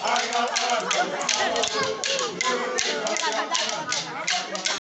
I got